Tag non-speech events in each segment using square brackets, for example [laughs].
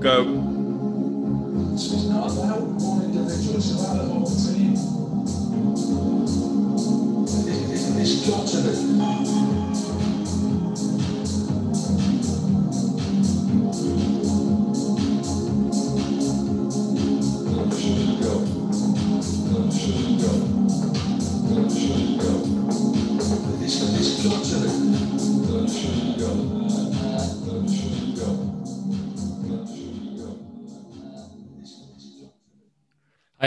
Go.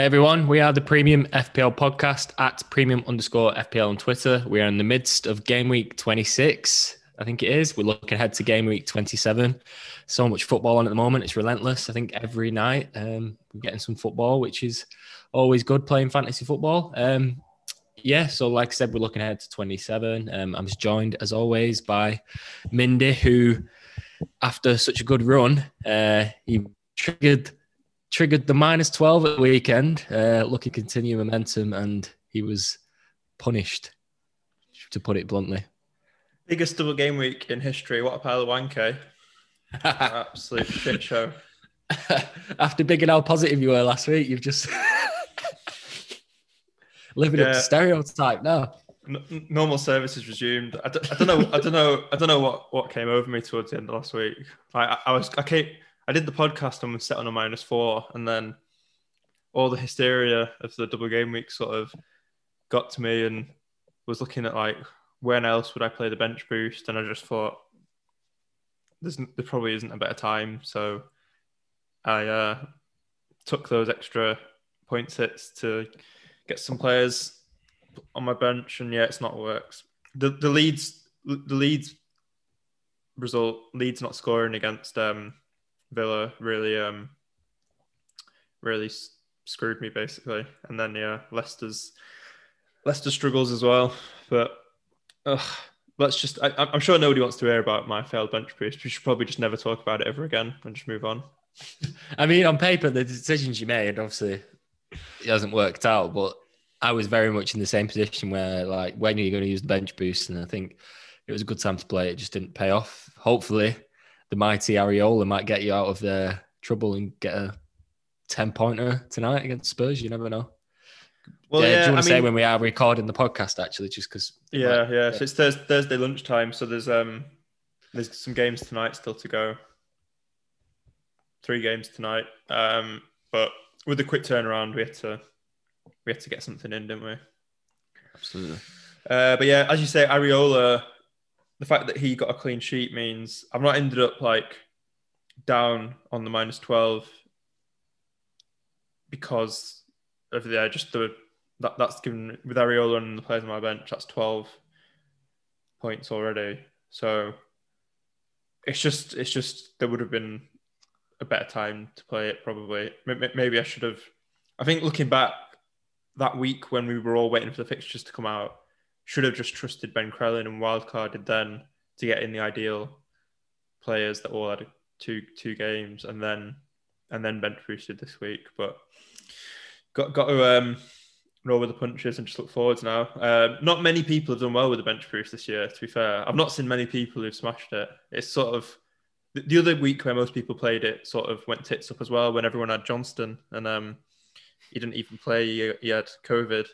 Everyone, we are the Premium FPL podcast at Premium underscore FPL on Twitter. We are in the midst of game week 26, I think it is. We're looking ahead to game week 27. So much football on at the moment, it's relentless. I think every night um, we're getting some football, which is always good playing fantasy football. Um, yeah, so like I said, we're looking ahead to 27. Um, I'm just joined as always by Mindy, who, after such a good run, uh, he triggered triggered the minus 12 at the weekend, uh, looking to continue momentum, and he was punished, to put it bluntly. Biggest double game week in history. What a pile of wank, eh? [laughs] Absolute shit show. [laughs] After big and how positive you were last week, you've just [laughs] living up Yeah. to stereotype now. N- normal service is resumed. I don't, I don't know. I don't know. I don't know what, what came over me towards the end of last week. Like I, I was, I came, I did the podcast and was set on a minus four, and then all the hysteria of the double game week sort of got to me, and was looking at like when else would I play the bench boost, and I just thought there's there probably isn't a better time, so I uh, took those extra point hits to get some players on my bench, and yeah, it's not works. The the Leeds the Leeds result Leeds not scoring against um, Villa really um really screwed me basically, and then yeah, Leicester's Leicester struggles as well, but ugh, let's just I, I'm sure nobody wants to hear about my failed bench boost. We should probably just never talk about it ever again and just move on. [laughs] I mean, on paper, the decisions you made, obviously, it hasn't worked out, but I was very much in the same position where, like, when are you going to use the bench boost? And I think it was a good time to play. It just didn't pay off. Hopefully, the mighty Areola might get you out of the trouble and get a 10 pointer tonight against Spurs. You never know. Well, yeah, yeah, do you want I to say when we are recording the podcast, actually, just because? Yeah, yeah. So it's Thursday, Thursday lunchtime. So there's um there's some games tonight still to go. Three games tonight. Um, but with the quick turnaround, we had to we had to get something in, didn't we? Absolutely. Uh, but yeah, as you say, Areola, the fact that he got a clean sheet means I've not ended up like down on the minus twelve because of the just the that that's given with Areola and the players on my bench. That's twelve points already. So it's just it's just there would have been a better time to play it probably. Maybe I should have. I think looking back that week when we were all waiting for the fixtures to come out, should have just trusted Ben Crellin and wildcarded then to get in the ideal players that all had two two games and then and then bench boosted this week. But got got to um, roll with the punches and just look forwards now. Um, not many people have done well with the bench boost this year. To be fair, I've not seen many people who've smashed it. It's sort of the, the other week where most people played it sort of went tits up as well when everyone had Johnstone and um, he didn't even play. He, he had COVID,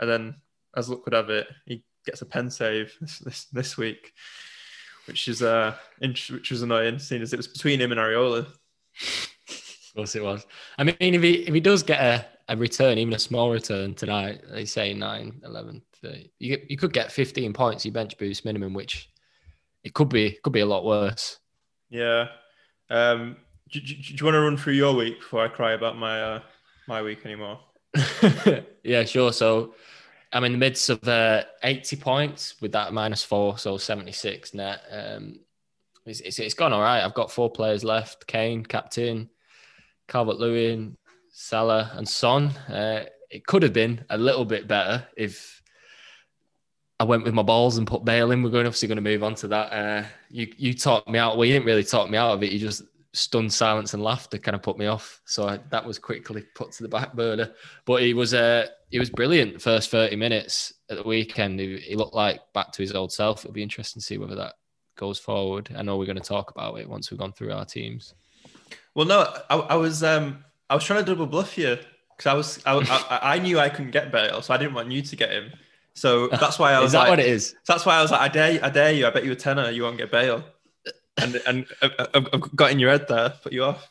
and then as luck would have it, he gets a pen save this this, this week, which is uh which was annoying, seeing as it was between him and Areola. Of course it was. I mean, if he if he does get a, a return, even a small return tonight, they say 9, 11, 30, you, you could get 15 points, your bench boost minimum, which it could be could be a lot worse. Yeah. Um, do, do, do you want to run through your week before I cry about my uh, my week anymore? [laughs] yeah, sure. So I'm in the midst of uh, 80 points with that minus four, so 76 net. Um, it's, it's, it's gone all right. I've got four players left Kane, captain, Calvert Lewin, Salah, and Son. Uh, it could have been a little bit better if I went with my balls and put Bale in. We're going obviously going to move on to that. Uh, you you talked me out. Well, you didn't really talk me out of it. You just stunned silence and laughter kind of put me off. So I, that was quickly put to the back burner. But he was uh, he was brilliant the first thirty minutes at the weekend. He, he looked like back to his old self. It'll be interesting to see whether that goes forward. I know we're going to talk about it once we've gone through our teams. Well, no, I, I was um I was trying to double bluff you because I was I, [laughs] I, I knew I couldn't get Bale, so I didn't want you to get him. So [laughs] that's why I was Is that like, what it is? that's why I was like, I dare, you- I dare you. I bet you a tenner, you won't get Bale. And and I've got in your head there, put you off.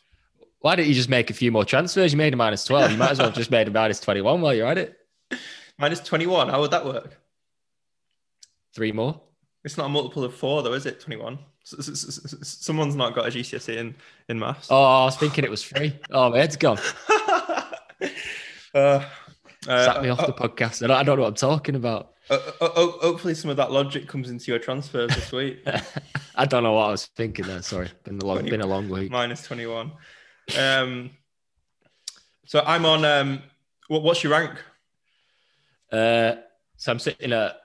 Why don't you just make a few more transfers? You made a minus 12. You might as well have just made a minus 21 while you're at it. Minus twenty one. How would that work? Three more. It's not a multiple of four, though, is it? Twenty one. Someone's not got a GCSE in in maths. Oh, I was thinking it was free. Oh, my head's gone. [laughs] uh, Sack me uh, off the podcast. I don't, I don't know what I'm talking about. uh, uh, uh, hopefully, some of that logic comes into your transfers this week. [laughs] I don't know what I was thinking there. Sorry. Been a long, been a long week. Minus 21. Um, so I'm on. Um, what, what's your rank? Uh, so I'm sitting at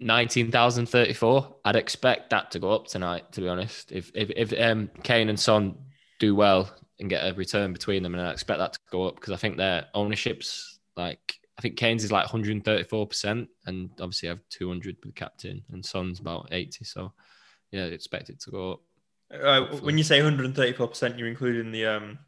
19,034. I'd expect that to go up tonight, to be honest. If if, if um, Kane and Son do well and get a return between them, and I expect that to go up because I think their ownership's like, I think Kane's is like 134%, and obviously I have 200 with captain, and Son's about 80. So yeah, expect it to go up. Uh, when you say 134%, you're including the um,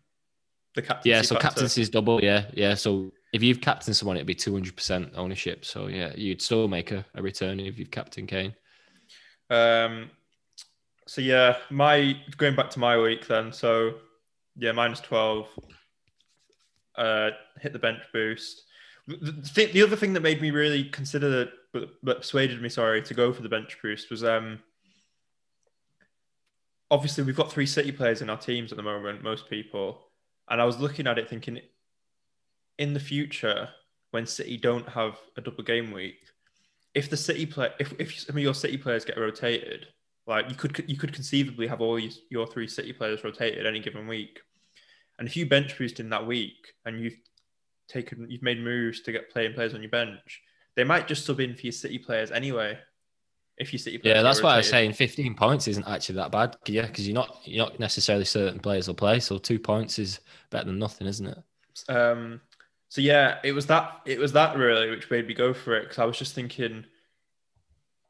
the captaincy Yeah, so factor. captaincy is double. Yeah, yeah. So if you've captained someone, it'd be 200% ownership. So yeah, you'd still make a, a return if you've captained Kane. Um, so yeah, my going back to my week then. So yeah, minus twelve. Uh, hit the bench boost. The, the, the other thing that made me really consider that, but, but persuaded me, sorry, to go for the bench boost was um. Obviously, we've got three City players in our teams at the moment. Most people, and I was looking at it thinking, in the future, when City don't have a double game week, if the City play, if, if some of your City players get rotated, like you could you could conceivably have all your, your three City players rotated any given week, and if you bench boost in that week and you've taken you've made moves to get playing players on your bench, they might just sub in for your City players anyway. If City players Yeah, that's why I was saying 15 points isn't actually that bad. Yeah, because you're not you're not necessarily certain players will play. So two points is better than nothing, isn't it? Um, so yeah, it was that it was that really which made me go for it because I was just thinking,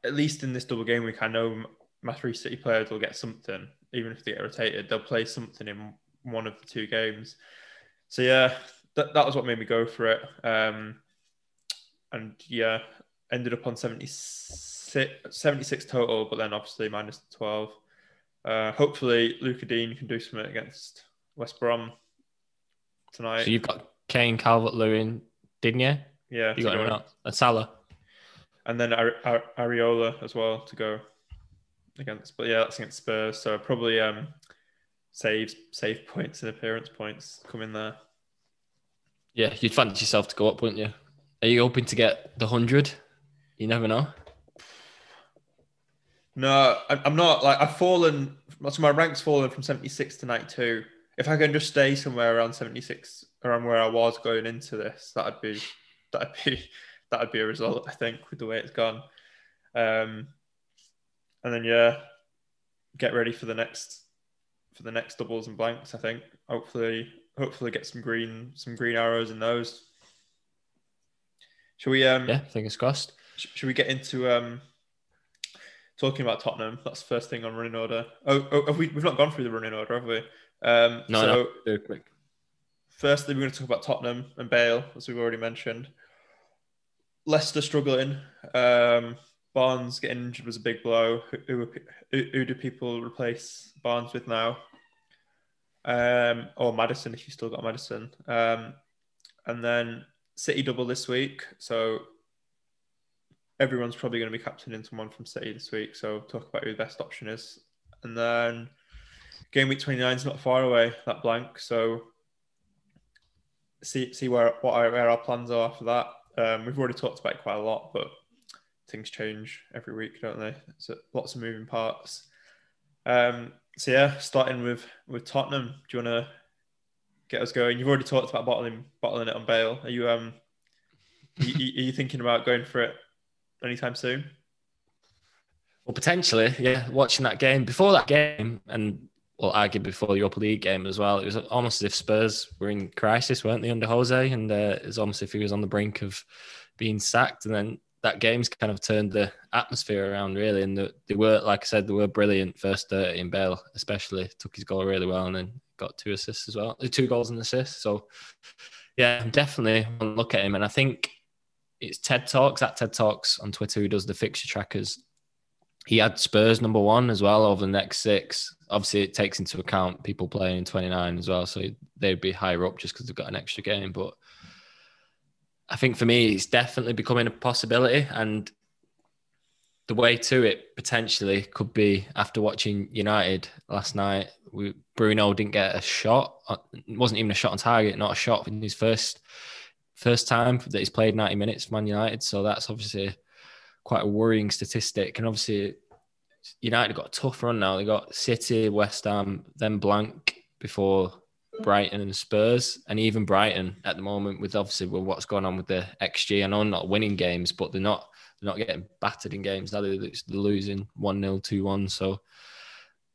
at least in this double game week, I know my three City players will get something, even if they get rotated, they'll play something in one of the two games. So yeah, that that was what made me go for it. Um, and yeah, ended up on 76, 76 total, but then obviously minus 12. Uh, hopefully, Lucas Digne can do something against West Brom tonight. So you've got Kane, Calvert Lewin, didn't you? Yeah, You got go anyone else? And Salah. and then Ar- Ar- Areola as well to go against. But yeah, that's against Spurs, so probably um saves, save points and appearance points come in there. Yeah, you'd fancy yourself to go up, wouldn't you? Are you hoping to get the 100? You never know. No, I- I'm not. Like I've fallen. So my rank's fallen from 76 to 92. If I can just stay somewhere around 76, around where I was going into this, that'd be that'd be [laughs] that'd be a result. I think with the way it's gone. Um, and then yeah, get ready for the next for the next doubles and blanks. I think hopefully hopefully get some green some green arrows in those. Should we um Yeah, fingers crossed. Sh- Should we get into um talking about Tottenham? That's the first thing on running order. Oh, oh have we, we've not gone through the running order, have we? Um, No, so no, quick. firstly, we're going to talk about Tottenham and Bale, as we've already mentioned. Leicester struggling. Um, Barnes getting injured was a big blow. Who, who, who, who do people replace Barnes with now? Um, or Maddison, if you still got Maddison. Um, and then City double this week. So everyone's probably going to be captaining someone from City this week. So talk about who the best option is. And then game week 29 is not far away, that blank. So see see where what our, where our plans are for that. Um, we've already talked about it quite a lot, but things change every week, don't they? So lots of moving parts. Um, so yeah, starting with with Tottenham. Do you want to get us going? You've already talked about bottling bottling it on Bale. Are you um are you, are you thinking about going for it anytime soon? Well, potentially, yeah. Watching that game before that game, and well, arguably before the Europa League game as well, it was almost as if Spurs were in crisis, weren't they, under Jose? And uh, it was almost as if he was on the brink of being sacked. And then that game's kind of turned the atmosphere around, really. And the, they were, like I said, they were brilliant first 30 in Bale, especially took his goal really well, and then got two assists as well, two goals and assists. So yeah, definitely look at him, and I think it's TED Talks at TED Talks on Twitter who does the fixture trackers. He had Spurs number one as well over the next six. Obviously, it takes into account people playing in 29 as well, so they'd be higher up just because they've got an extra game. But I think for me, it's definitely becoming a possibility, and the way to it potentially could be after watching United last night. We, Bruno didn't get a shot. It wasn't even a shot on target, not a shot in his first first time that he's played 90 minutes for Man United. So that's obviously quite a worrying statistic. And obviously, United got a tough run now. They got City, West Ham, then blank before Brighton and Spurs, and even Brighton at the moment with obviously with what's going on with the XG. I know not winning games, but they're not they're not getting battered in games. Now they're, losing 1 0, 2 1. So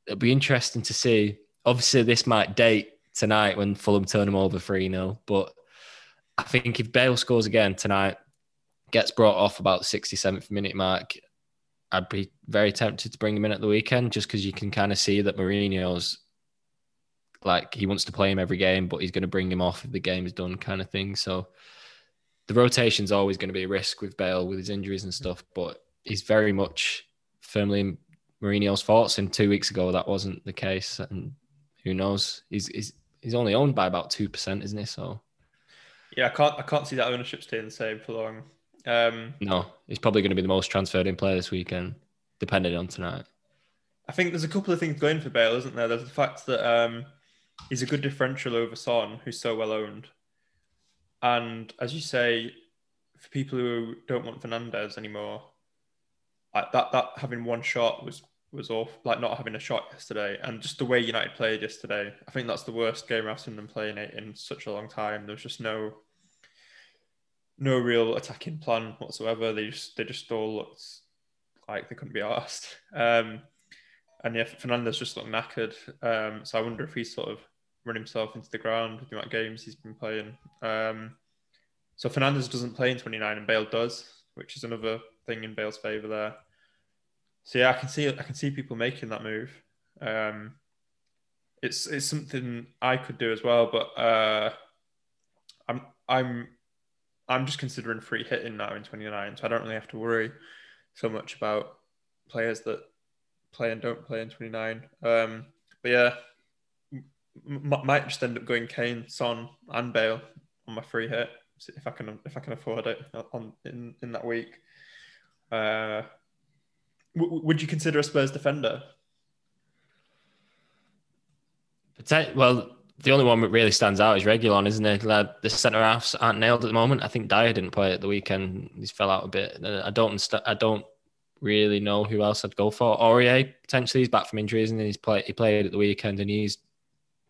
it'll be interesting to see. Obviously, this might date tonight when Fulham turn them over 3 0. But I think if Bale scores again tonight, gets brought off about 67th minute mark, I'd be very tempted to bring him in at the weekend just because you can kind of see that Mourinho's like he wants to play him every game, but he's going to bring him off if the game is done, kind of thing. So the rotation's always going to be a risk with Bale with his injuries and stuff, but he's very much firmly in Mourinho's thoughts. And two weeks ago, that wasn't the case. And who knows? He's he's, he's only owned by about two percent, isn't he? So yeah, I can't I can't see that ownership staying the same for long. Um, no, he's probably going to be the most transferred in player this weekend, depending on tonight. I think there's a couple of things going for Bale, isn't there? There's the fact that um, he's a good differential over Son, who's so well owned. And as you say, for people who don't want Fernandes anymore, that that having one shot was was off, like not having a shot yesterday, and just the way United played yesterday. I think that's the worst game I've seen them playing it in such a long time. There was just no no real attacking plan whatsoever. They just they just all looked like they couldn't be asked. Um, and yeah, Fernandes just looked knackered. Um, so I wonder if he's sort of run himself into the ground with the amount of games he's been playing. Um, so Fernandes doesn't play in 29 and Bale does, which is another thing in Bale's favour there. So yeah, I can see I can see people making that move. Um, it's it's something I could do as well, but uh, I'm I'm I'm just considering free hitting now in 29, so I don't really have to worry so much about players that play and don't play in 29. Um, but yeah, m- might just end up going Kane, Son, and Bale on my free hit if I can if I can afford it on in in that week. Uh, would you consider a Spurs defender? Well, the only one that really stands out is Reguilon, isn't it? The centre halves aren't nailed at the moment. I think Dier didn't play at the weekend; he's fell out a bit. I don't, I don't really know who else I'd go for. Aurier potentially he's back from injuries and he's played. He played at the weekend and he's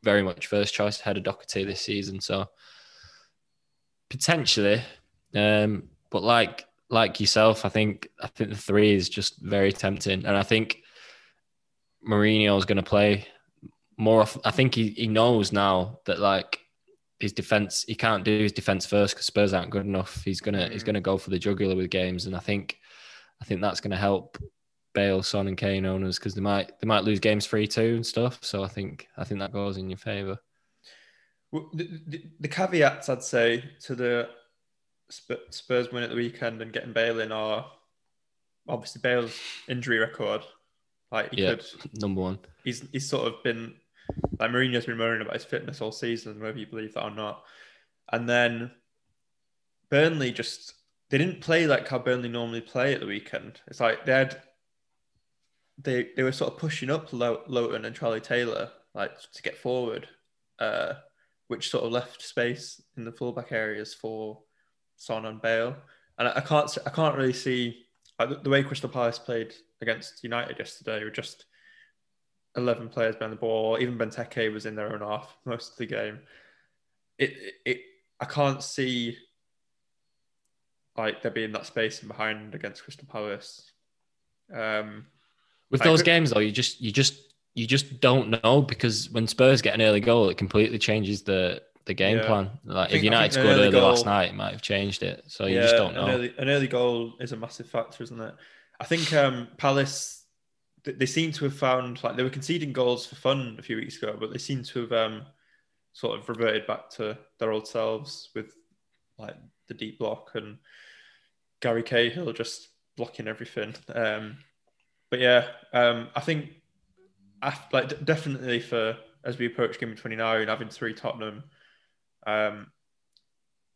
very much first choice ahead of Doherty this season. So potentially, um, but like like yourself, I think I think the three is just very tempting, and I think Mourinho is going to play more. I think he, he knows now that like his defense, he can't do his defense first because Spurs aren't good enough. He's gonna mm. he's gonna go for the jugular with games, and I think I think that's going to help Bale, Son, and Kane owners because they might they might lose games three two and stuff. So I think I think that goes in your favour. Well, the, the, the, caveats I'd say to the Spurs win at the weekend and getting Bale in are obviously Bale's injury record. Like he yeah, could number one. He's he's sort of been like Mourinho's been moaning about his fitness all season, whether you believe that or not. And then Burnley just they didn't play like how Burnley normally play at the weekend. It's like they had they they were sort of pushing up Lowton and Charlie Taylor like to get forward, uh, which sort of left space in the fullback areas for Son and Bale. And I, I can't I can't really see like, the way Crystal Palace played against United yesterday with just eleven players behind the ball. Even Benteke was in their own half most of the game. It it I can't see like there being that space in behind against Crystal Palace. Um, with those games though, you just you just you just don't know because when Spurs get an early goal, it completely changes the the game yeah. plan. Like think, if United scored early, goal, last night, it might have changed it. So yeah, you just don't know. An early, an early, goal is a massive factor, isn't it? I think um, Palace they seem to have found like they were conceding goals for fun a few weeks ago, but they seem to have um, sort of reverted back to their old selves with like the deep block and Gary Cahill just blocking everything. Um, but yeah, um, I think af- like d- definitely for as we approach game 29, having three Tottenham um,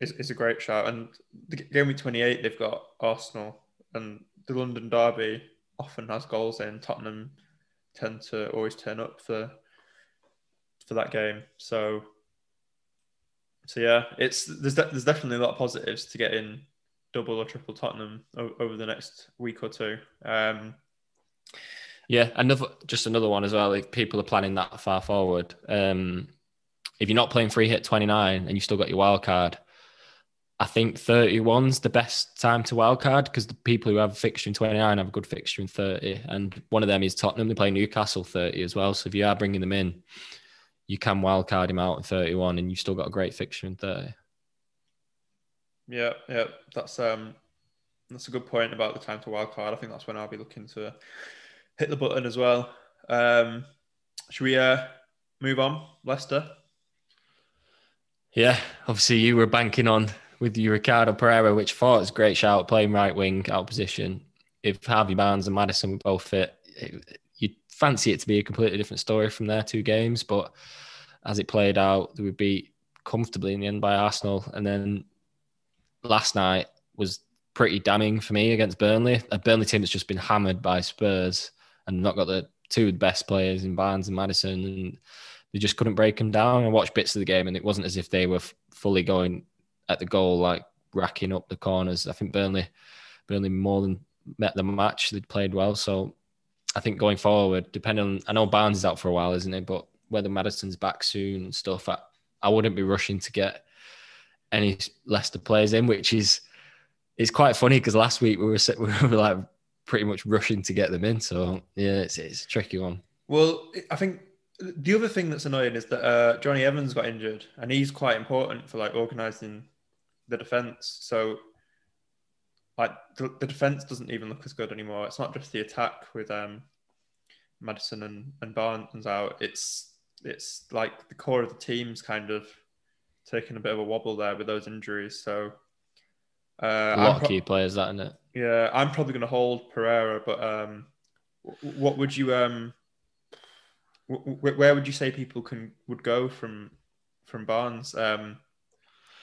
is, is a great shout. And the game week 28, they've got Arsenal and the London Derby often has goals in. Tottenham tend to always turn up for for that game. So so yeah, it's there's de- there's definitely a lot of positives to get in double or triple Tottenham o- over the next week or two. Um, Yeah, another just another one as well. If people are planning that far forward, um, if you're not playing free hit 29 and you still got your wild card, I think 31's the best time to wild card because the people who have a fixture in 29 have a good fixture in 30, and one of them is Tottenham. They play Newcastle 30 as well. So if you are bringing them in, you can wild card him out in 31, and you've still got a great fixture in 30. yeah, yeah, that's um that's a good point about the time to wild card. I think that's when I'll be looking to hit the button as well. Um, should we uh, move on, Leicester? Yeah, obviously you were banking on with your Ricardo Pereira, which thought was a great shout, playing right wing out position. If Harvey Barnes and Maddison were both fit, you'd fancy it to be a completely different story from their two games. But as it played out, they were beat comfortably in the end by Arsenal. And then last night was pretty damning for me against Burnley, a Burnley team that's just been hammered by Spurs and not got the two best players in Barnes and Maddison. And they just couldn't break them down. I watched bits of the game, and it wasn't as if they were f- fully going at the goal, like racking up the corners. I think Burnley, Burnley more than met the match. They played well, so I think going forward, depending on, I know Barnes is out for a while, isn't it? But whether Maddison's back soon and stuff, I, I wouldn't be rushing to get any Leicester players in, which is it's quite funny because last week we were [laughs] we were like pretty much rushing to get them in. So yeah, it's it's a tricky one. Well, I think the other thing that's annoying is that uh, Jonny Evans got injured, and he's quite important for like organising the defence. So, like the, the defence doesn't even look as good anymore. It's not just the attack with um, Maddison and, and Barnes out. It's it's like the core of the team's kind of taking a bit of a wobble there with those injuries. So, uh, A lot of key players, that isn't it? yeah, I'm probably going to hold Pereira, but um, w- what would you um, where would you say people can would go from from Barnes? Um,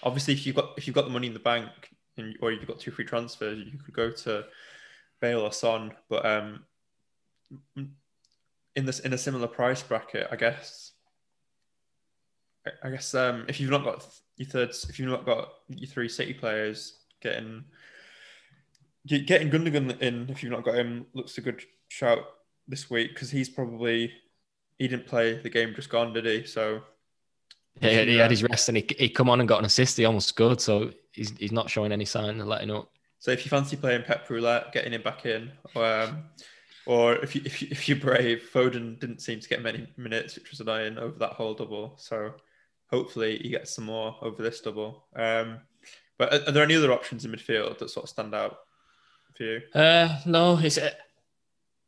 obviously, if you've got if you've got the money in the bank and, or you've got two free transfers, you could go to Bale or Son, but um, in this in a similar price bracket, I guess. I- guess um, if you've not got your thirds, if you've not got your three City players, getting Ge- getting Gundogan in if you've not got him looks a good shout this week because he's probably he didn't play the game just gone, did he? So Yeah, he, had his rest and he, he come on and got an assist. He almost scored, so he's, he's not showing any sign of letting up. So if you fancy playing Pep Roulette, getting him back in, um, or if you if you if you're brave, Foden didn't seem to get many minutes, which was annoying over that whole double. So hopefully he gets some more over this double. Um, but are, are there any other options in midfield that sort of stand out for you? Uh, no, it's uh,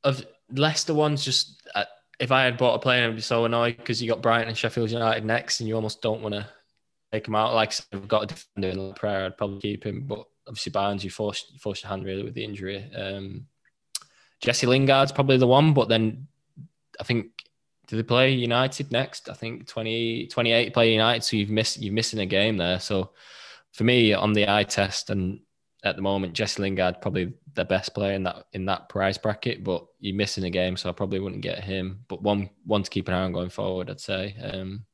of Leicester ones. Just uh, if I had bought a player, I'd be so annoyed because you got Brighton and Sheffield United next, and you almost don't want to take him out. Like I said, I've got a defender in Pereira. I'd probably keep him, but obviously Barnes, you forced you forced your hand really with the injury. Um, Jesse Lingard's probably the one, but then I think do they play United next? I think 20, 28 play United, so you've missed you're missing a game there. So for me, on the eye test and at the moment, Jesse Lingard probably the best player in that in that price bracket, but you're missing a game, so I probably wouldn't get him. But one one to keep an eye on going forward, I'd say. Um,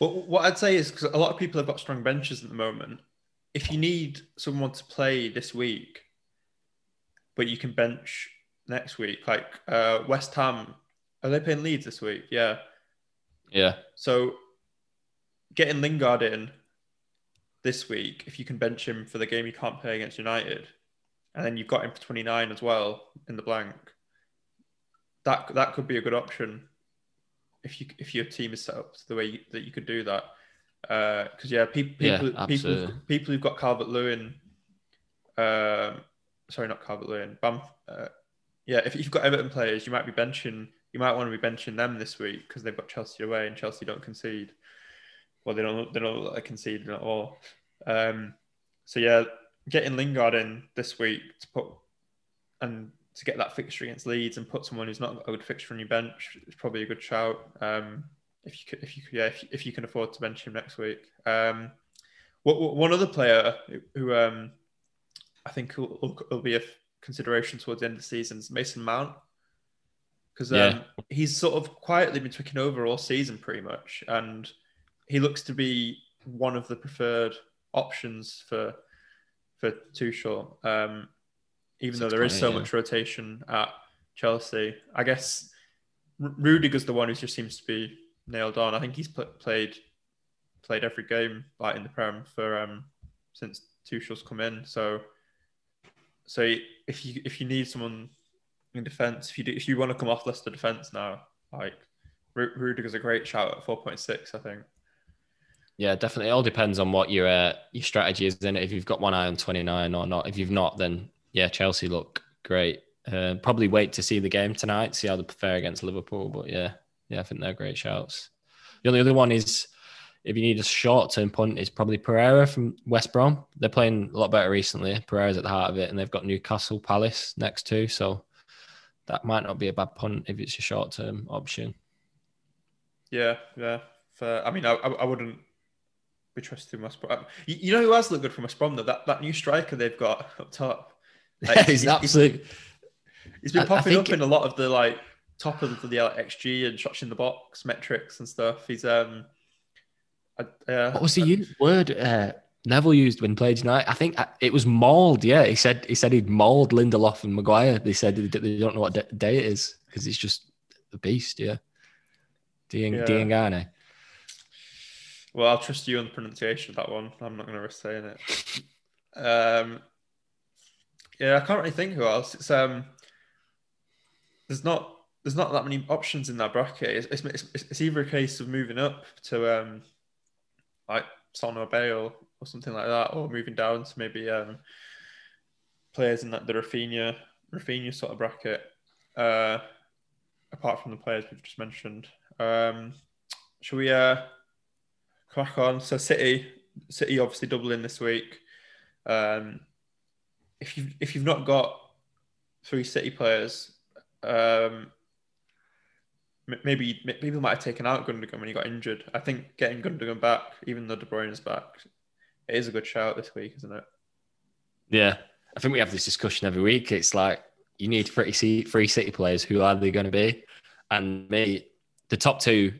Well, what I'd say is because a lot of people have got strong benches at the moment. If you need someone to play this week, but you can bench next week, like uh, West Ham, are they playing Leeds this week? Yeah. yeah, So getting Lingard in this week, if you can bench him for the game you can't play against United, and then you've got him for 29 as well in the blank, that that could be a good option if you if your team is set up the way you, that you could do that. Because yeah, Yeah, people people absolutely. who've, people who've got Calvert Lewin, um, sorry, not Calvert Lewin, Bam, uh, yeah, if you've got Everton players, you might be benching. You might want to be benching them this week because they've got Chelsea away and Chelsea don't concede. Well, they don't. They don't look like conceding at all. Um, so yeah, getting Lingard in this week to put and to get that fixture against Leeds and put someone who's not a good fixture on your bench is probably a good shout. Um, if you could, if you could, yeah, if, if you can afford to bench him next week. Um, what, what- one other player who- um, I think will, will, will be a consideration towards the end of the season is Mason Mount because um, Yeah. he's sort of quietly been taking over all season pretty much, and he looks to be one of the preferred options for for Tuchel. Um, even though there is so yeah. much rotation at Chelsea, I guess R- Rudiger's the one who just seems to be nailed on. I think he's pl- played played every game like in the Prem for um since Tuchel's come in. So so if you if you need someone in defence, if you do, if you want to come off Leicester defence now, like Ru- Rudiger's a great shout at four point six. I think. Yeah, definitely. It all depends on what your uh, your strategy is. Then, if you've got one eye on twenty nine or not. If you've not, then yeah, Chelsea look great. Uh, probably wait to see the game tonight, see how they fare against Liverpool. But yeah, yeah, I think they're great shouts. The only other one is if you need a short term punt, is probably Pereira from West Brom. They're playing a lot better recently. Pereira's at the heart of it, and they've got Newcastle Palace next too. So that might not be a bad punt if it's a short term option. Yeah, yeah. Fair. I mean, I, I wouldn't be trusting West Brom. You, you know who has looked good from West Brom though? That that new striker they've got up top. [laughs] Like, he's absolute. He's been I- I popping think- up in a lot of the like top of the like, XG and shots in the box metrics and stuff. He's um, I, uh, What was the word uh, Neville used when he played United? I think uh, it was mauled. Yeah, he said he said he'd mauled Lindelof and Maguire. They said they they don't know what day it is because it's just a beast. Yeah, Dieng Yeah. Diengane. Well, I'll trust you on the pronunciation of that one. I'm not going to risk saying it. Um, yeah, I can't really think who else. It's um, there's not there's not that many options in that bracket. It's, it's, it's, it's either a case of moving up to um, like Son or Bale or something like that, or moving down to maybe um, players in that the Raphinha Raphinha sort of bracket. Uh, apart from the players we've just mentioned, um, shall we uh? Crack on. So City, City obviously doubling this week. Um, if you if you've not got three City players, um, maybe people might have taken out Gundogan when he got injured. I think getting Gundogan back, even though De Bruyne is back, it is a good shout this week, isn't it? Yeah, I think we have this discussion every week. It's like you need three, three City players. Who are they going to be? And me, the top two,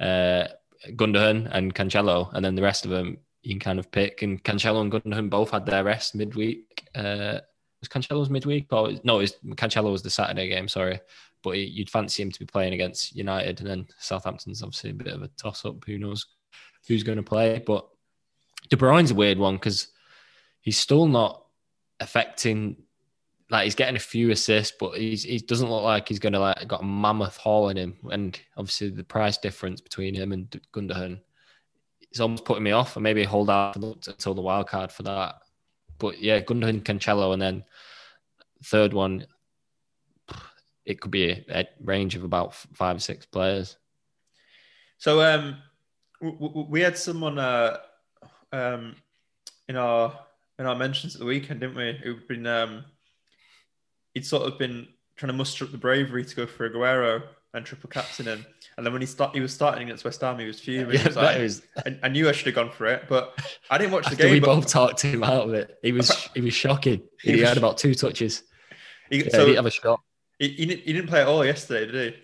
uh, Gundogan and Cancelo, and then the rest of them you can kind of pick. And Cancelo and Gundogan both had their rest midweek. Uh, was Cancelo's midweek or no? It was, Cancelo was the Saturday game. Sorry, but you'd fancy him to be playing against United, and then Southampton's obviously a bit of a toss up. Who knows who's going to play? But De Bruyne's a weird one because he's still not affecting. Like he's getting a few assists, but he's he doesn't look like he's to like got a mammoth haul in him. And obviously the price difference between him and Gundogan, it's almost putting me off. And maybe hold out until the wild card for that. But yeah, Gundogan, Cancelo, and then third one, it could be a, range of about five or six players. So um, we had someone uh, um, in our in our mentions at the weekend, didn't we? Who'd been um, he'd sort of been trying to muster up the bravery to go for Aguero and triple captain him. And then when he start, he was starting against West Ham, he was fuming. He was [laughs] like, was- I, I knew I should have gone for it, but I didn't watch the game. we but both talked him out of it. He was [laughs] he was shocking. He He, was- had about two touches. he, Yeah, so he didn't have a shot. he, he, didn't, he didn't play at all yesterday, did he?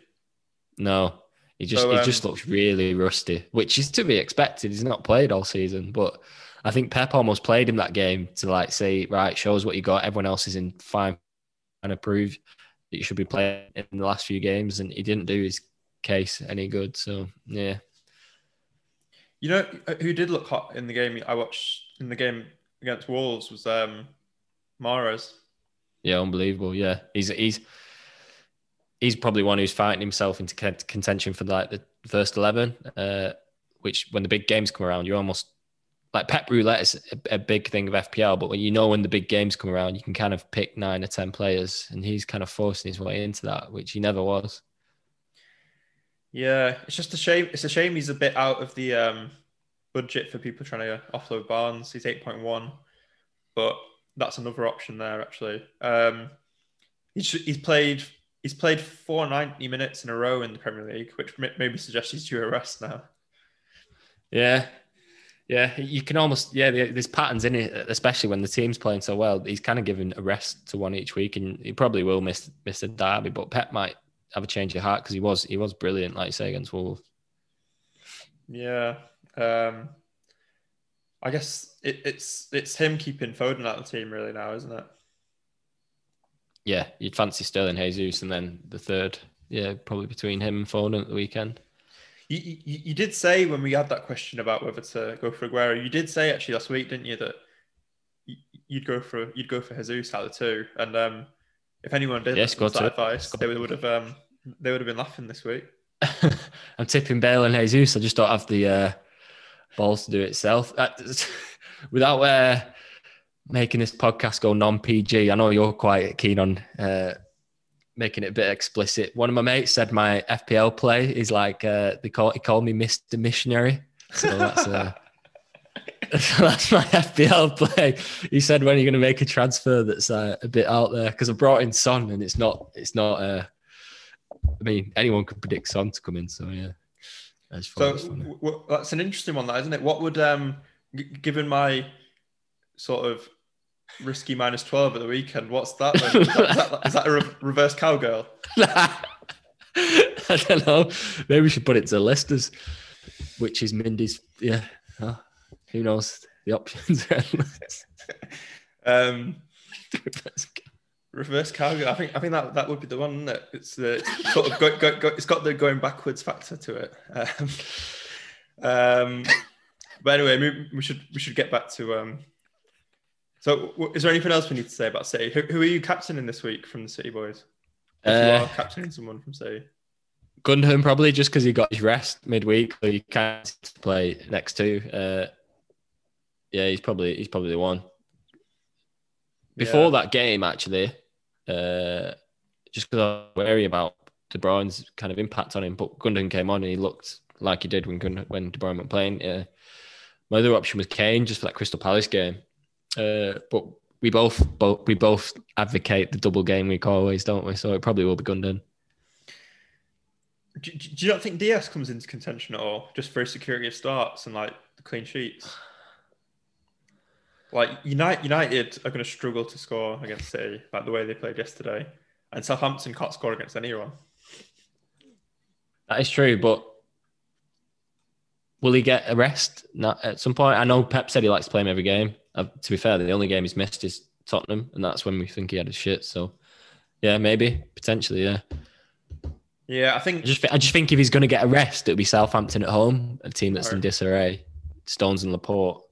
No, he just So, he um, just looks really rusty, which is to be expected. He's not played all season, but I think Pep almost played him that game to like say, right, show us what you got. Everyone else is in fine and prove that you should be playing in the last few games, and he didn't do his case any good. So yeah, You know who did look hot in the game I watched in the game against Wolves was um, Mahrez. yeah, unbelievable. Yeah, he's he's he's probably one who's fighting himself into contention for like the first eleven. Uh, which when the big games come around, you're almost like Pep Roulette is a, a big thing of FPL, but when you know when the big games come around, you can kind of pick nine or ten players, and he's kind of forcing his way into that, which he never was. Yeah, it's just a shame. It's a shame he's a bit out of the um, budget for people trying to offload Barnes. He's eight point one, but that's another option there actually. Um, he's he's played he's played four ninety minutes in a row in the Premier League, which maybe suggests he's due a rest now. Yeah, yeah, you can almost yeah. There's patterns in it, especially when the team's playing so well. He's kind of given a rest to one each week, and he probably will miss miss the derby. But Pep might have a change of heart because he was he was brilliant, like you say, against Wolves. Yeah. Um, I guess it, it's it's him keeping Foden out of the team really now, isn't it? Yeah, you'd fancy Sterling Jesus, and then the third, yeah, probably between him and Foden at the weekend. You, you, you did say when we had that question about whether to go for Aguero, you did say actually last week, didn't you, that you'd go for you'd go for Jesus out of two, and um, if anyone did to that advice, they would, would have um, they would have been laughing this week. [laughs] I'm tipping Bale and Jesus. I just don't have the uh, balls to do it itself. That- [laughs] without uh, making this podcast go non-PG, I know you're quite keen on uh, making it a bit explicit. One of my mates said my FPL play is like uh, they call he called me Mr. Missionary. So that's uh, [laughs] that's my FPL play. He said when are you're going to make a transfer that's uh, a bit out there because I brought in Son and it's not it's not. Uh, I mean, anyone could predict Son to come in. So yeah, thought So w- that's an interesting one, that isn't it? What would um, g- given my sort of risky minus twelve at the weekend, what's that? Then? Is, that, is, that, is that a re- reverse cowgirl? [laughs] I don't know. Maybe we should put it to the listers, which is Mindy's. Yeah, huh? who knows the options? [laughs] Um, [laughs] reverse cowgirl. I think I think that that would be the one. It? It's the sort of go, go, go, it's got the going backwards factor to it. Um, um, but anyway, we, we should we should get back to. Um, so, is there anything else we need to say about City? Who, who are you captaining this week from the City boys? If you Uh, are captaining someone from City. Gundogan probably just because he got his rest midweek, so you can't play next two. Uh, yeah, he's probably he's probably the one. Before Yeah. that game, actually, uh, just because I was wary about De Bruyne's kind of impact on him, but Gundogan came on and he looked like he did when Gund- when De Bruyne went playing. Yeah. My other option was Kane, just for that Crystal Palace game. Uh, but we both, both we both advocate the double game week always, don't we? So it probably will be Gundogan. Do, do do you not think Dias comes into contention at all, just for security of starts and like the clean sheets? Like United, United are going to struggle to score against City, like the way they played yesterday, and Southampton can't score against anyone. That is true, but will he get a rest at some point? I know Pep said he likes to play him every game. Uh, to be fair, the only game he's missed is Tottenham, and that's when we think he had a shit. So, yeah, maybe potentially, yeah. Yeah, I I think just, I just think if he's going to get a rest, it'll be Southampton at home, a team that's in disarray. Stones and Laporte.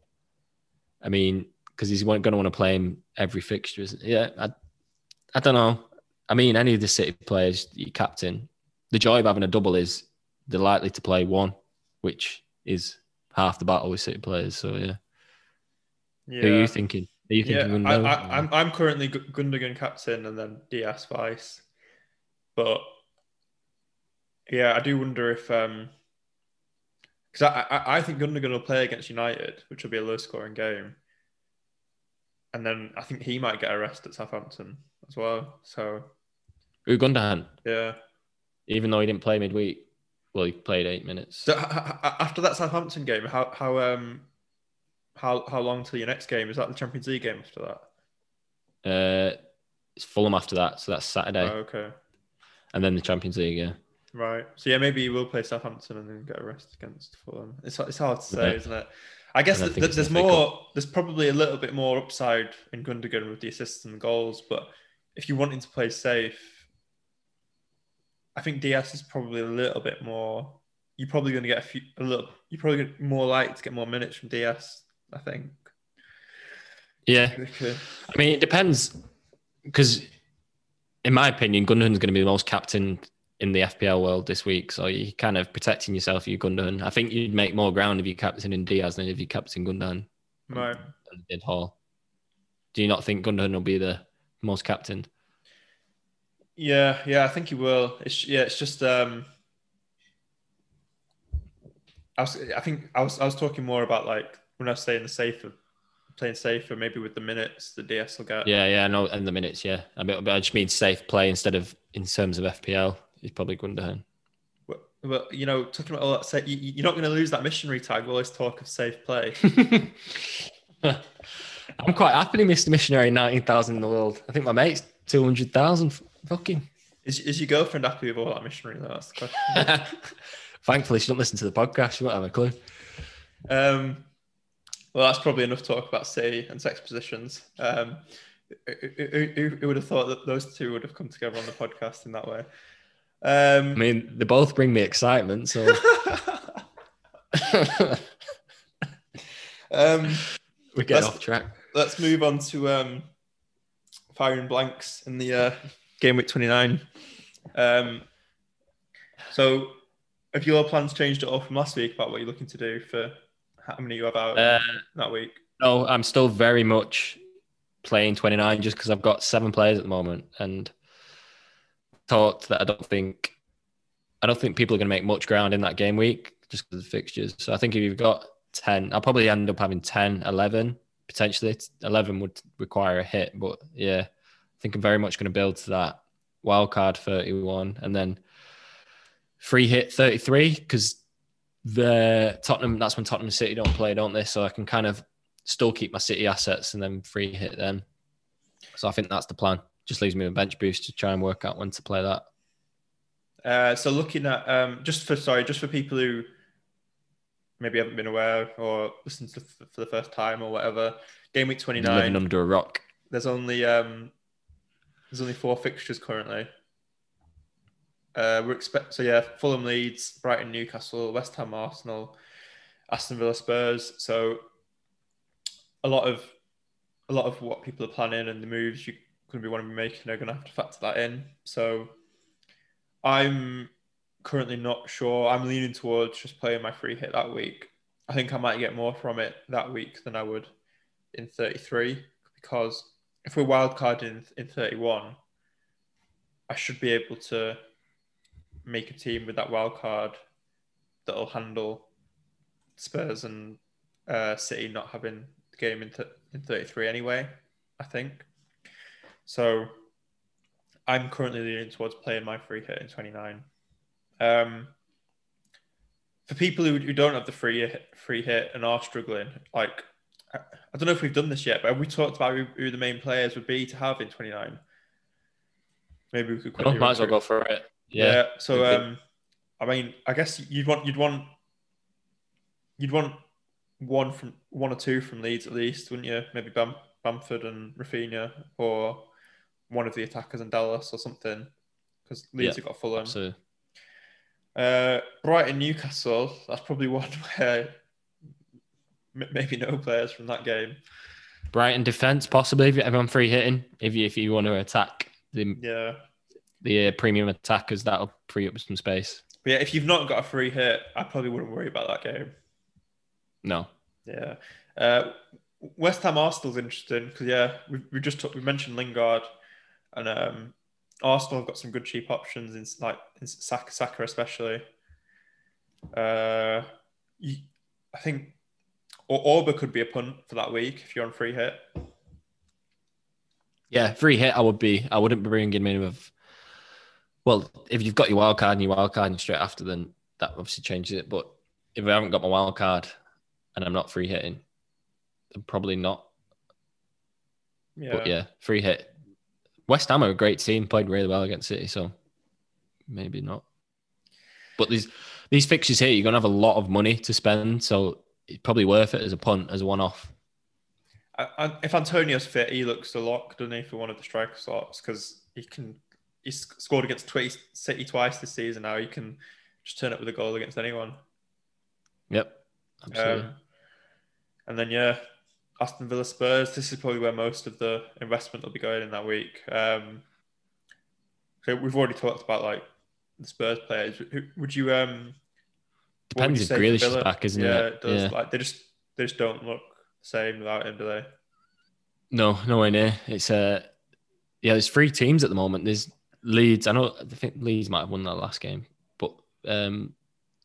I mean, because he's going to want to play him every fixture. Isn't he? Yeah, I, I don't know. I mean, any of the City players, you captain. The joy of having a double is they're likely to play one, which is half the battle with City players. So yeah, yeah, who are you thinking? Are you yeah. thinking? I, Gundogan? I, I'm I'm currently Gundogan captain and then Dias vice, but yeah, I do wonder if um because I, I I think Gundogan will play against United, which will be a low scoring game, and then I think he might get a rest at Southampton as well. So Who Gundogan? yeah. Even though he didn't play midweek, well, he played eight minutes. So after that Southampton game, how how um how how long till your next game? Is that the Champions League game after that? Uh, it's Fulham after that, so that's Saturday, Oh, okay. and then the Champions League. Yeah. Right. So yeah, maybe he will play Southampton and then get a rest against Fulham. It's it's hard to say, Yeah. isn't it? I guess I th- th- there's more. There's probably a little bit more upside in Gundogan with the assists and the goals, but if you're wanting to play safe, I think Dias is probably a little bit more. You're probably going to get a few, a little. You're probably more likely to get more minutes from Dias. I think. Yeah. I mean, it depends because, in my opinion, Gundogan's going to be the most captained in the FPL world this week, so you're kind of protecting yourself. You Gundogan. I think you'd make more ground if you captain in Dias than if you captain Gundogan Right. did Hall. Do you not think Gundogan will be the most captained? Yeah, yeah, I think he will. It's yeah, it's just um I was I think I was I was talking more about like when I was saying the safer playing safer, maybe with the minutes the DS will get. Yeah, yeah, no, and the minutes, yeah. I mean, but I just mean safe play instead of in terms of FPL. He's probably Gundogan. Well, well, you know, talking about all that, say, you, you're not going to lose that missionary tag. We always talk of safe play. [laughs] I'm quite happily Mr. Missionary 19,000 in the world. I think my mate's 200,000. Fucking. Is, is your girlfriend happy with all that missionary? Though? That's the question. [laughs] Thankfully, she don't listen to the podcast. She won't have a clue. Um, well, that's probably enough talk about City and sex positions. Um, who, who- who- would have thought that those two would have come together on the podcast in that way? I Um, mean, they both bring me excitement. So [laughs] [laughs] um, we get off track. let's move on to um, firing blanks in the uh, game week 29. Um, so, have your plans changed at all from last week about what you're looking to do for how many you have out Uh, that week? no, I'm still very much playing 29 just because I've got seven players at the moment and thought that I don't think I don't think people are going to make much ground in that game week just because of the fixtures. So I think if you've got 10, I'll probably end up having 10, 11 potentially. 11 would require a hit, but yeah, I think I'm very much going to build to that wild card 31 and then free hit 33 because the Tottenham that's when Tottenham City don't play, don't they? So I can kind of still keep my City assets and then free hit them. So I think that's the plan. Just leaves me a bench boost to try and work out when to play that. Uh, so looking at um, just for sorry, just for people who maybe haven't been aware or listened to f- for the first time or whatever, game week twenty nine. Living under a rock. There's only um, there's only four fixtures currently. Uh, we're expect so yeah, Fulham, Leeds, Brighton, Newcastle, West Ham, Arsenal, Aston Villa, Spurs. So a lot of a lot of what people are planning and the moves you're going to be wanting to be making are going to have to factor that in. So I'm currently not sure. I'm leaning towards just playing my free hit that week. I think I might get more from it that week than I would in 33 because if we're wildcarding in, in 31, I should be able to make a team with that wild card that'll handle Spurs and uh, City not having the game in, th- in 33 anyway, I think. So I'm currently leaning towards playing my free hit in 29. Um, for people who, who don't have the free hit, free hit and are struggling, like I, I don't know if we've done this yet, but have we talked about who, who the main players would be to have in 29? Maybe we could Oh, might as well go for it. Yeah. Yeah. So um, I mean, I guess you'd want you'd want you'd want one from one or two from Leeds at least, wouldn't you? Maybe Bam, Bamford and Raphinha, or one of the attackers in Dallas or something, because Leeds Yeah, have got Fulham. So Uh, Brighton, Newcastle. That's probably [laughs] one where m- maybe no players from that game. Brighton defense possibly if everyone free hitting. If you if you want to attack the Yeah. The uh, premium attackers, that'll free up some space. But yeah, if you've not got a free hit, I probably wouldn't worry about that game. No. Yeah. Uh, West Ham Arsenal's interesting because yeah, we we just talked, we mentioned Lingard, and um, Arsenal have got some good cheap options in like in Saka, Saka especially. Uh, you, I think or Auba could be a punt for that week if you're on free hit. Yeah, free hit. I would be. I wouldn't be bringing him in with. Well, if you've got your wild card and your wild card and straight after, then that obviously changes it. But if I haven't got my wild card and I'm not free hitting, then probably not. Yeah. But yeah, free hit. West Ham are a great team. Played really well against City, so maybe not. But these these fixtures here, you're gonna have a lot of money to spend, so it's probably worth it as a punt, as a one-off. I, I, if Antonio's fit, he looks a lock, doesn't he, for one of the striker slots because he can. He's scored against City twice this season. Now he can just turn up with a goal against anyone. Yep, absolutely. Um, and then yeah, Aston Villa Spurs. This is probably where most of the investment will be going in that week. Um, so we've already talked about like the Spurs players. Would you um? Depends you if Grealish is back, isn't yeah, it? it does. Yeah. Like they just they just don't look the same without him, do they? No, nowhere near. It's uh yeah, there's three teams at the moment. There's Leeds. I know I think Leeds might have won that last game, but um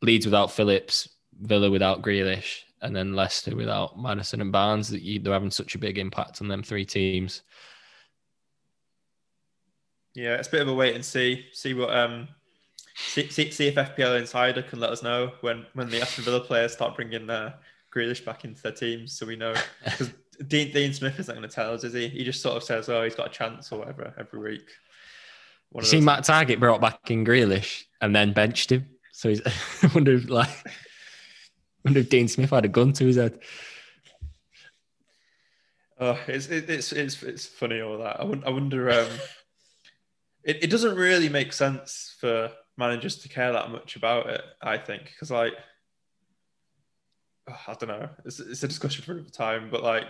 Leeds without Phillips, Villa without Grealish, and then Leicester without Maddison and Barnes. That you- they're having such a big impact on them three teams. Yeah, it's a bit of a wait and see. See what um, see, see, see if FPL Insider can let us know when when the Aston Villa players start bringing uh, Grealish back into their teams, so we know. [laughs] Because Dean, Dean Smith isn't going to tell us, is he? He just sort of says, "Oh, he's got a chance" or whatever every week. One You of see those- Matt Targett brought back in Grealish and then benched him. So he's [laughs] I wonder if like I wonder if Dean Smith had a gun to his head. Oh, it's it's it's it's funny all that. I wonder. I wonder um, [laughs] it it doesn't really make sense for managers to care that much about it. I think because like oh, I don't know. It's it's a discussion for another time. But like,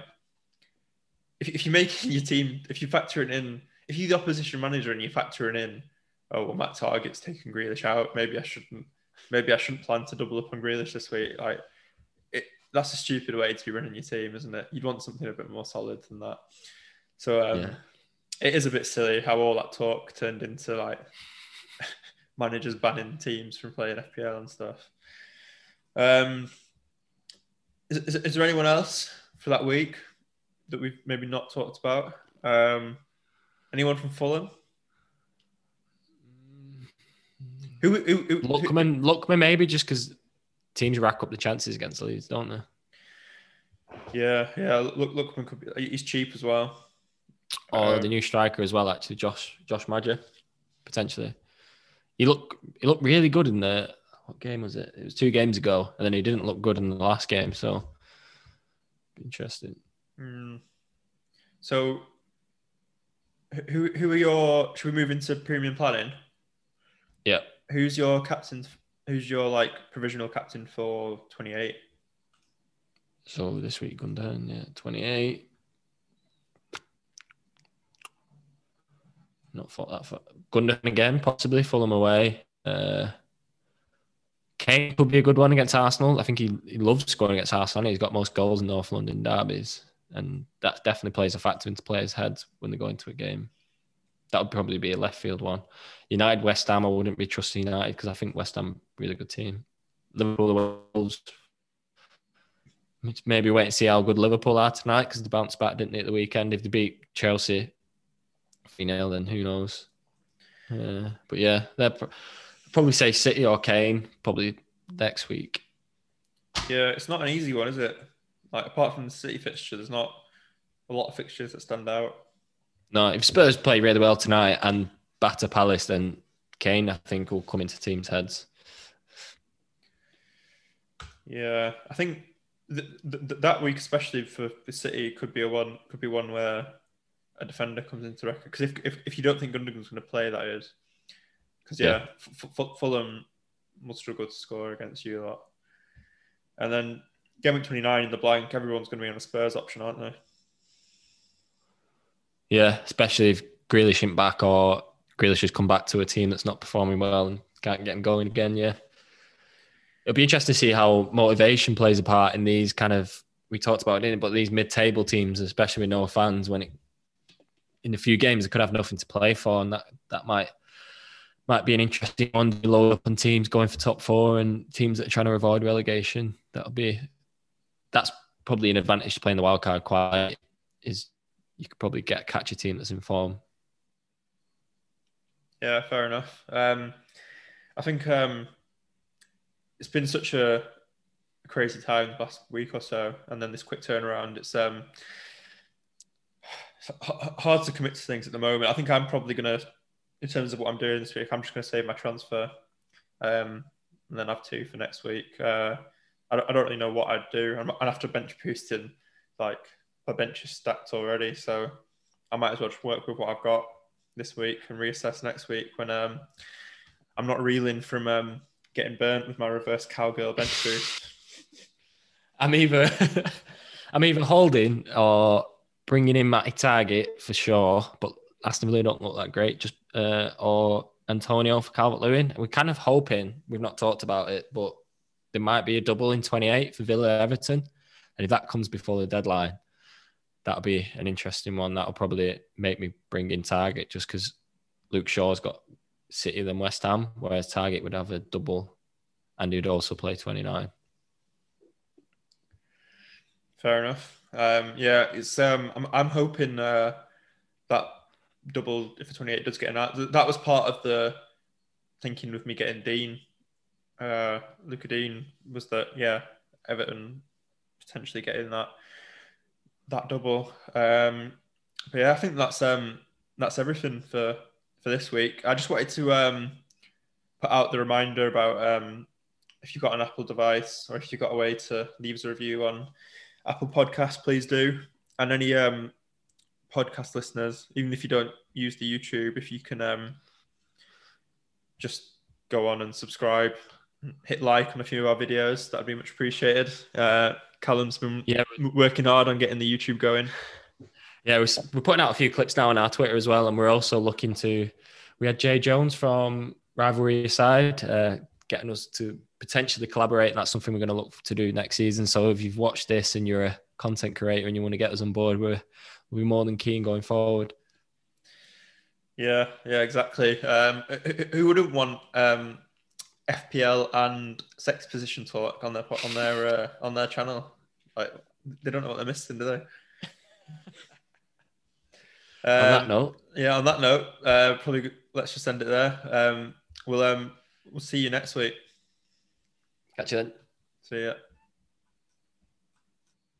if if you're making your team, if you factor it in, if you're the opposition manager and you're factoring in, oh well, Matt Targett's taking Grealish out. Maybe I shouldn't. Maybe I shouldn't plan to double up on Grealish this week. Like, it that's a stupid way to be running your team, isn't it? You'd want something a bit more solid than that. So um, Yeah. it is a bit silly how all that talk turned into like [laughs] managers banning teams from playing FPL and stuff. Um, is, is, is there anyone else for that week that we've maybe not talked about? Um, anyone from Fulham? Who, who, who, who- Lookman, Lookman, maybe just because teams rack up the chances against Leeds, don't they? Yeah, yeah. Look, Lookman could be. He's cheap as well. Or Um, the new striker as well, actually, Josh Josh Maja, potentially. He looked he looked really good in the what game was it? It was two games ago, and then he didn't look good in the last game. So interesting. Mm. So, who who are your? Should we move into premium planning? Yeah, Who's your captain? Who's your like provisional captain for twenty eight? so this week gone down, yeah, twenty eight. Not thought that for Gundogan again, possibly Fulham away. Uh, Kane could be a good one against Arsenal. I think he, he loves scoring against Arsenal. He's got most goals in North London derbies, and that definitely plays a factor into players' heads when they go into a game. That would probably be a left field one. United, West Ham, I wouldn't be trusting United because I think West Ham really good team. Liverpool, Wolves. Maybe wait and see how good Liverpool are tonight because they bounced back, didn't they, at the weekend? If they beat Chelsea, three 0 then who knows? Uh, but yeah, they're pro- probably say City or Kane probably next week. Yeah, it's not an easy one, is it? Like apart from the City fixture, there's not a lot of fixtures that stand out. No, if Spurs play really well tonight and batter Palace, then Kane I think will come into teams' heads. Yeah, I think th- th- th- that week, especially for, for City, could be a one could be one where a defender comes into record. Because if, if if you don't think Gundogan's going to play, that is. Because yeah, Yeah. F- F- Fulham will struggle to score against you a lot. And then game week twenty nine in the blank, everyone's going to be on a Spurs option, aren't they? Yeah, especially if Grealish isn't back or Grealish has come back to a team that's not performing well and can't get him going again. Yeah. It'll be interesting to see how motivation plays a part in these kind of, we talked about it, but these mid table teams, especially with no fans, when it, in a few games, they could have nothing to play for. And that, that might, might be an interesting one. Low up on teams going for top four and teams that are trying to avoid relegation. That'll be, that's probably an advantage to playing the wild card quiet is you could probably get catch a team that's in form. Yeah, fair enough. Um, I think um, it's been such a crazy time the past week or so, and then this quick turnaround. It's um, hard to commit to things at the moment. I think I'm probably gonna, in terms of what I'm doing this week, I'm just gonna save my transfer, um, and then have two for next week. Uh, I, don't, I don't really know what I'd do. I'm, I'd have to bench Pustin. Like my bench is stacked already, so I might as well just work with what I've got this week and reassess next week when um, I'm not reeling from um, getting burnt with my reverse cowgirl bench boost. I'm either [laughs] I'm either holding or bringing in Matty Targett for sure, but Aston Villa don't look that great. Just uh, or Antonio for Calvert Lewin. We're kind of hoping, we've not talked about it, but there might be a double in 28 for Villa Everton. And if that comes before the deadline, that'll be an interesting one. That'll probably make me bring in Targett just because Luke Shaw's got City than West Ham, whereas Targett would have a double and he'd also play 29. Fair enough. Um, yeah, it's um, I'm, I'm hoping uh, that double if the 28 does get an out. That was part of the thinking with me getting Digne. Uh, Luca Digne was that yeah, Everton potentially getting that that double. Um, but yeah, I think that's um that's everything for for this week. I just wanted to um put out the reminder about um if you've got an Apple device or if you've got a way to leave us a review on Apple Podcast, please do. And any um podcast listeners, even if you don't use the YouTube, if you can um just go on and subscribe, hit like on a few of our videos, that'd be much appreciated. Uh, Callum's been Yeah. working hard on getting the YouTube going. Yeah, we're, we're putting out a few clips now on our Twitter as well, and we're also looking to. We had Jay Jones from Rivalry Side uh, getting us to potentially collaborate. And that's something we're going to look to do next season. So if you've watched this and you're a content creator and you want to get us on board, we're we'll be more than keen going forward. Yeah, yeah, exactly. Um, who- who wouldn't want um, FPL and sex position talk on their on their uh, on their channel? Like they don't know what they're missing, do they? [laughs] on that Um, note, yeah. On that note, uh, probably let's just end it there. Um, we'll um, we'll see you next week. catch you then. See ya.